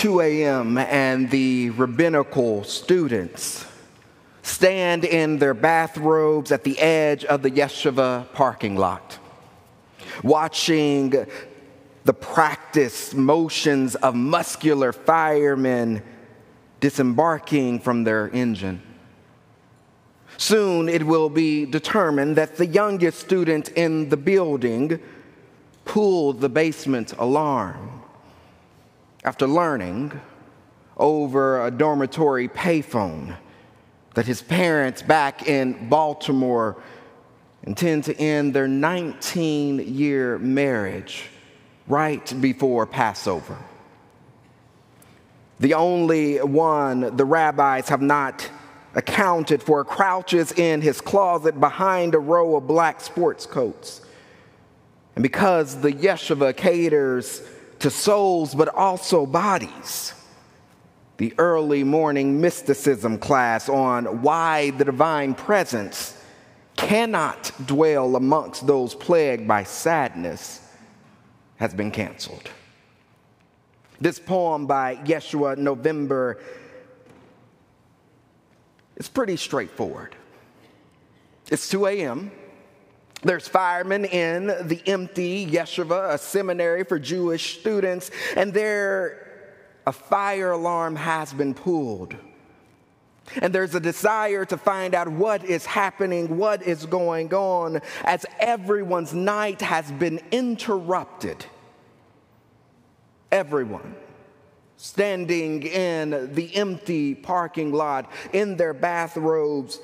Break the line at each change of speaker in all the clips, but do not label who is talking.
2 a.m., and the rabbinical students stand in their bathrobes at the edge of the yeshiva parking lot, watching the practice motions of muscular firemen disembarking from their engine. Soon it will be determined that the youngest student in the building pulled the basement alarm after learning over a dormitory payphone that his parents back in Baltimore intend to end their 19 year marriage right before Passover. The only one the rabbis have not accounted for crouches in his closet behind a row of black sports coats. And because the yeshiva caters to souls but also bodies, the early morning mysticism class on why the divine presence cannot dwell amongst those plagued by sadness has been canceled. This poem by Yehoshua November is pretty straightforward. It's 2 a.m. There's firemen in the empty yeshiva, a seminary for Jewish students, and there a fire alarm has been pulled. And there's a desire to find out what is happening, what is going on, as everyone's night has been interrupted. Everyone standing in the empty parking lot in their bathrobes.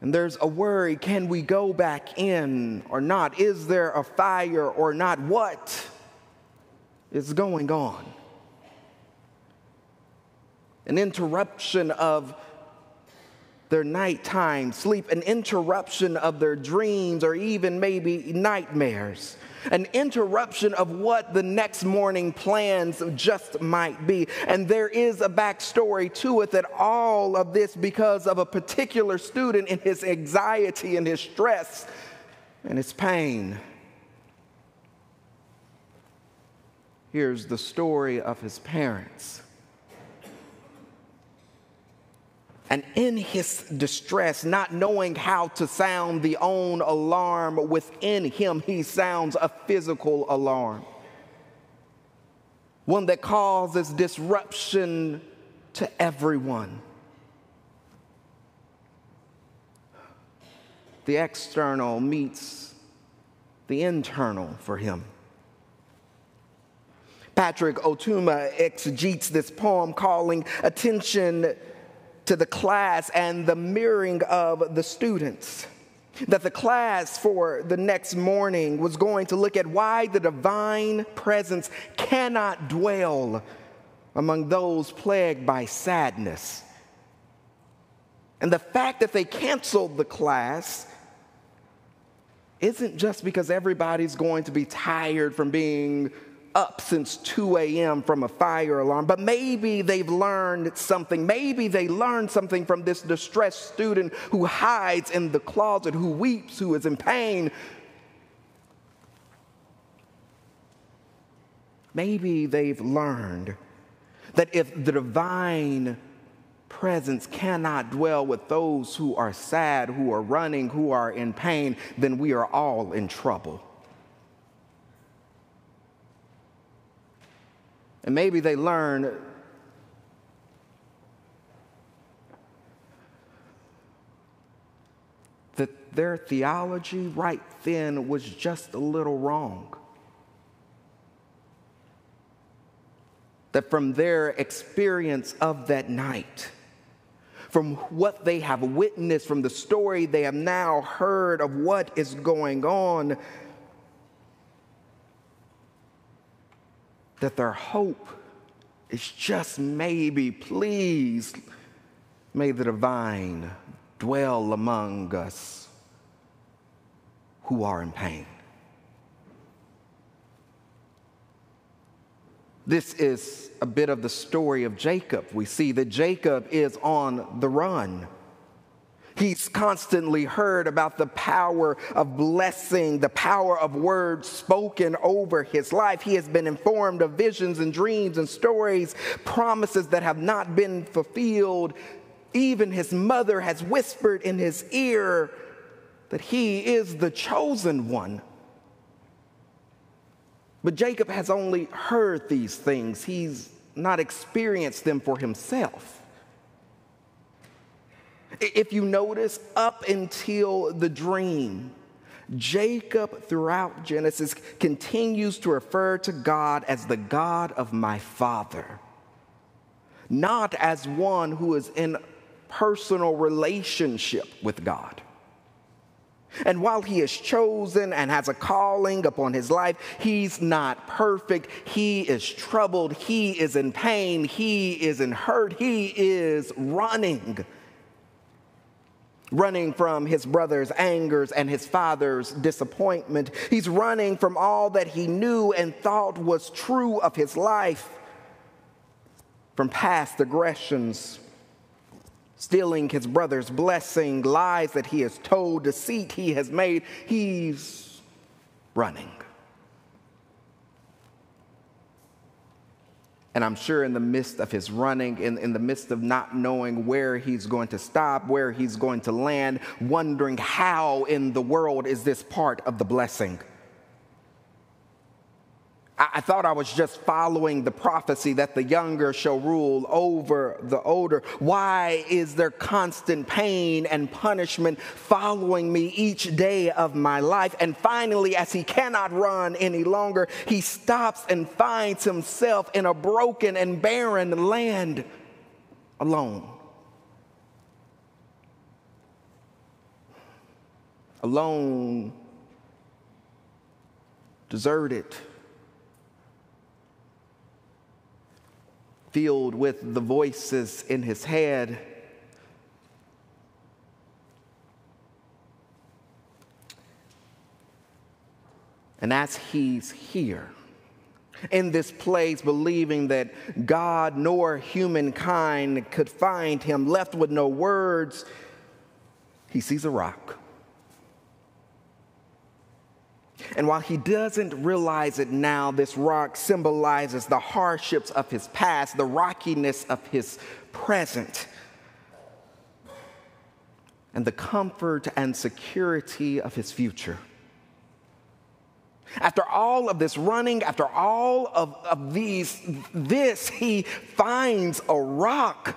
And there's a worry can we go back in or not? Is there a fire or not? What is going on? An interruption of their nighttime sleep, an interruption of their dreams, or even maybe nightmares an interruption of what the next morning plans just might be. And there is a backstory to it that all of this because of a particular student in his anxiety and his stress and his pain. Here's the story of his parents. And in his distress, not knowing how to sound the own alarm within him, he sounds a physical alarm. One that causes disruption to everyone. The external meets the internal for him. Patrick Ó Tuama exegetes this poem, calling attention to the class and the mirroring of the students. That the class for the next morning was going to look at why the divine presence cannot dwell among those plagued by sadness. And the fact that they canceled the class isn't just because everybody's going to be tired from being up since 2 a.m. from a fire alarm, but maybe they've learned something. Maybe they learned something from this distressed student who hides in the closet, who weeps, who is in pain. Maybe they've learned that if the divine presence cannot dwell with those who are sad, who are running, who are in pain, then we are all in trouble. And maybe they learn that their theology right then was just a little wrong. That from their experience of that night, from what they have witnessed, from the story they have now heard of what is going on, that their hope is just maybe, please, may the divine dwell among us who are in pain. This is a bit of the story of Jacob. We see that Jacob is on the run. He's constantly heard about the power of blessing, the power of words spoken over his life. He has been informed of visions and dreams and stories, promises that have not been fulfilled. Even his mother has whispered in his ear that he is the chosen one. But Jacob has only heard these things, he's not experienced them for himself. If you notice, up until the dream, Jacob throughout Genesis continues to refer to God as the God of my father, not as one who is in personal relationship with God. And while he is chosen and has a calling upon his life, he's not perfect. He is troubled. He is in pain. He is in hurt. He is running running from his brother's angers and his father's disappointment. He's running from all that he knew and thought was true of his life, from past aggressions, stealing his brother's blessing, lies that he has told, deceit he has made. He's running. And I'm sure in the midst of his running, in, in the midst of not knowing where he's going to stop, where he's going to land, wondering how in the world is this part of the blessing. I thought I was just following the prophecy that the younger shall rule over the older. Why is there constant pain and punishment following me each day of my life? And finally, as he cannot run any longer, he stops and finds himself in a broken and barren land alone. Alone, deserted filled with the voices in his head. And as he's here, in this place, believing that God nor humankind could find him, left with no words, he sees a rock. And while he doesn't realize it now, this rock symbolizes the hardships of his past, the rockiness of his present, and the comfort and security of his future. After all of this running, after all of, of these, this, he finds a rock.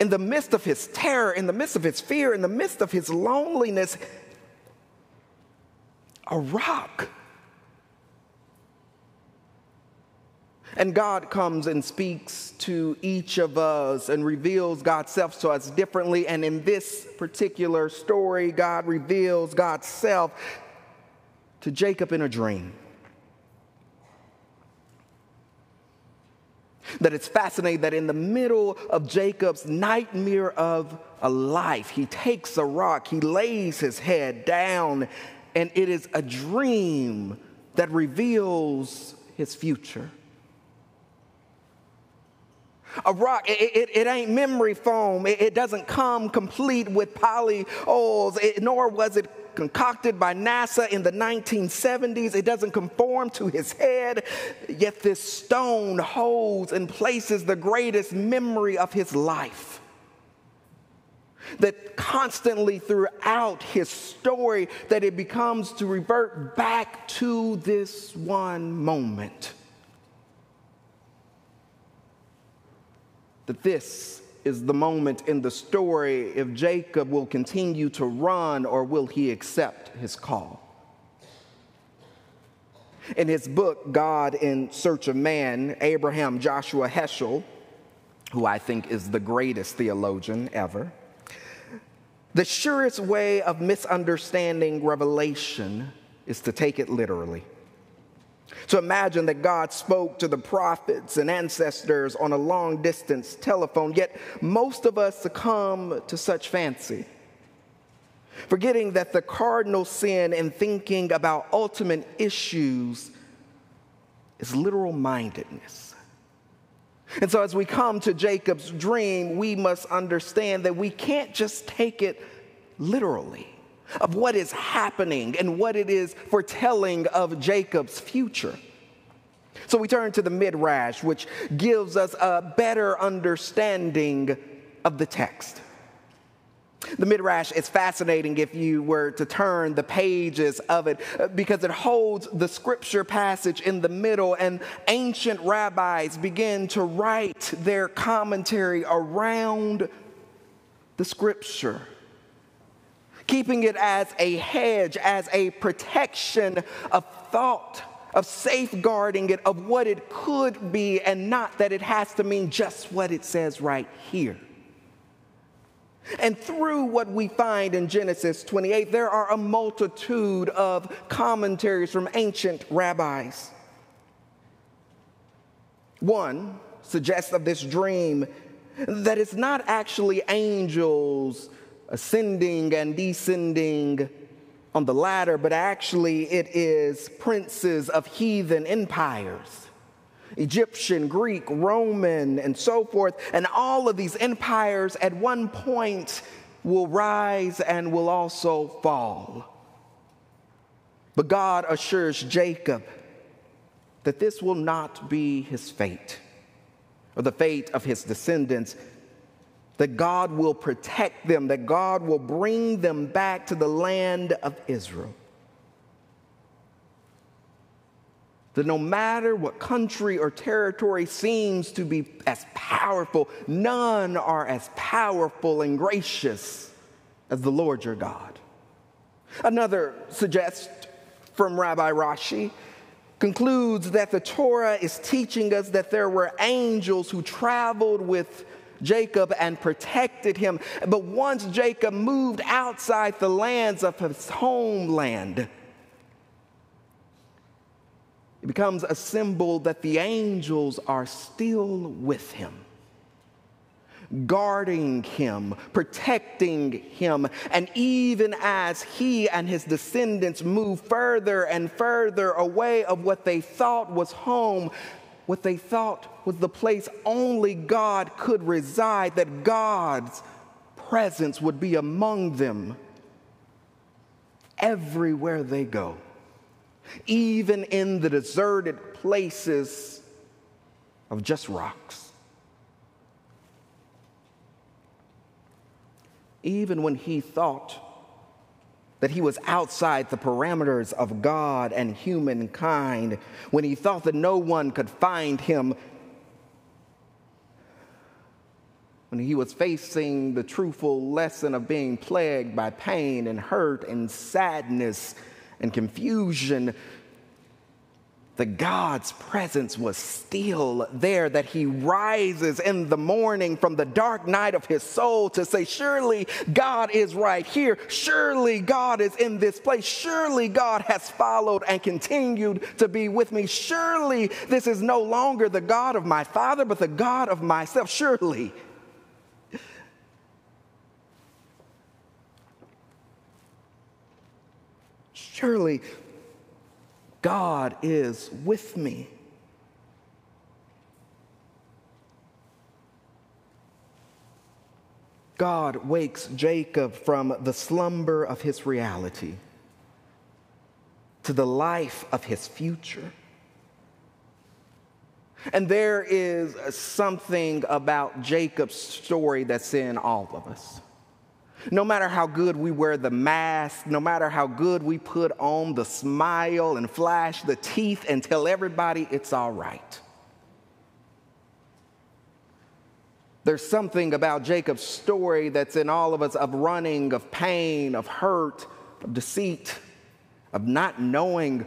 In the midst of his terror, in the midst of his fear, in the midst of his loneliness, a rock. And God comes and speaks to each of us and reveals God's self to us differently. And in this particular story, God reveals God's self to Jacob in a dream. That it's fascinating that in the middle of Jacob's nightmare of a life, he takes a rock, he lays his head down, and it is a dream that reveals his future. A rock, it, it, it, ain't memory foam. It, it doesn't come complete with polyols, nor was it concocted by NASA in the 1970s. It doesn't conform to his head. Yet this stone holds and places the greatest memory of his life that constantly throughout his story that it becomes to revert back to this one moment that this is the moment in the story if Jacob will continue to run or will he accept his call. In his book, God in Search of Man, Abraham Joshua Heschel, who I think is the greatest theologian ever, the surest way of misunderstanding revelation is to take it literally. To imagine that God spoke to the prophets and ancestors on a long distance telephone, yet most of us succumb to such fancy. Forgetting that the cardinal sin in thinking about ultimate issues is literal mindedness. And so, as we come to Jacob's dream, we must understand that we can't just take it literally of what is happening and what it is foretelling of Jacob's future. So, we turn to the Midrash, which gives us a better understanding of the text. The Midrash is fascinating if you were to turn the pages of it uh, because it holds the scripture passage in the middle, and ancient rabbis begin to write their commentary around the scripture, keeping it as a hedge, as a protection of thought, of safeguarding it, of what it could be, and not that it has to mean just what it says right here. And through what we find in Genesis 28, there are a multitude of commentaries from ancient rabbis. One suggests of this dream that it's not actually angels ascending and descending on the ladder, but actually it is princes of heathen empires. Egyptian, Greek, Roman, and so forth. And all of these empires at one point will rise and will also fall. But God assures Jacob that this will not be his fate or the fate of his descendants, that God will protect them, that God will bring them back to the land of Israel. That no matter what country or territory seems to be as powerful, none are as powerful and gracious as the Lord your God. Another suggests from Rabbi Rashi concludes that the Torah is teaching us that there were angels who traveled with Jacob and protected him. But once Jacob moved outside the lands of his homeland, it becomes a symbol that the angels are still with him, guarding him, protecting him. And even as he and his descendants move further and further away of what they thought was home, what they thought was the place only God could reside, that God's presence would be among them everywhere they go even in the deserted places of just rocks. Even when he thought that he was outside the parameters of God and humankind, when he thought that no one could find him, when he was facing the truthful lesson of being plagued by pain and hurt and sadness and confusion, the God's presence was still there, that he rises in the morning from the dark night of his soul to say, Surely God is right here. Surely God is in this place. Surely God has followed and continued to be with me. Surely this is no longer the God of my father, but the God of myself. Surely. Surely God is with me. God wakes Jacob from the slumber of his reality to the life of his future. And there is something about Jacob's story that's in all of us. No matter how good we wear the mask, no matter how good we put on the smile and flash the teeth and tell everybody it's all right. There's something about Jacob's story that's in all of us of running, of pain, of hurt, of deceit, of not knowing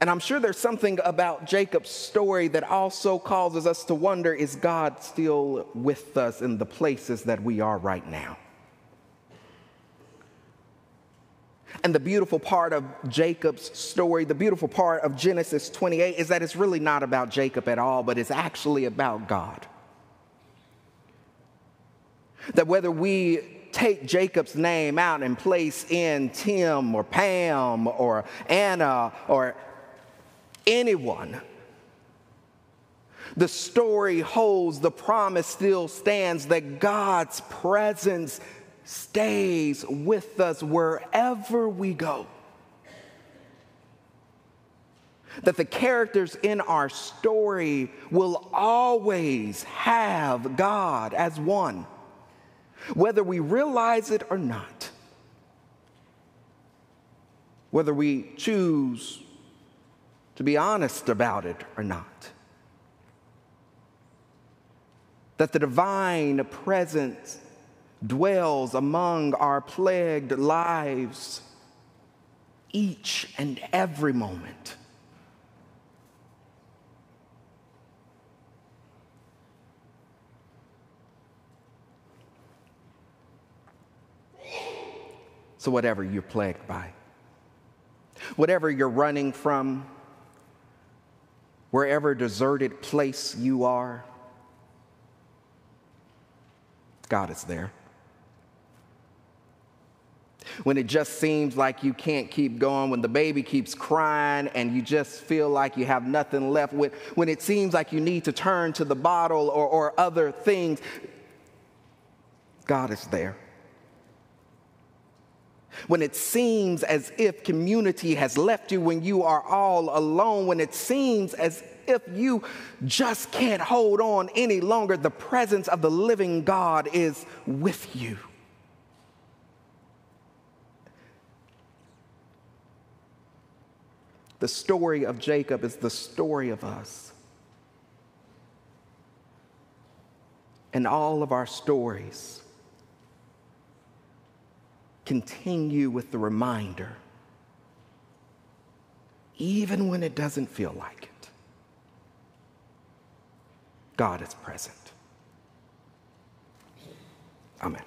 and I'm sure there's something about Jacob's story that also causes us to wonder is God still with us in the places that we are right now? And the beautiful part of Jacob's story, the beautiful part of Genesis 28 is that it's really not about Jacob at all, but it's actually about God. That whether we take Jacob's name out and place in Tim or Pam or Anna or anyone. The story holds, the promise still stands that God's presence stays with us wherever we go. That the characters in our story will always have God as one, whether we realize it or not. Whether we choose to be honest about it or not. That the divine presence dwells among our plagued lives each and every moment. So, whatever you're plagued by, whatever you're running from, wherever deserted place you are, God is there. When it just seems like you can't keep going, when the baby keeps crying and you just feel like you have nothing left, when, when it seems like you need to turn to the bottle or, or other things, God is there. When it seems as if community has left you, when you are all alone, when it seems as if you just can't hold on any longer, the presence of the living God is with you. The story of Jacob is the story of us. And all of our stories continue with the reminder, even when it doesn't feel like it, God is present. Amen.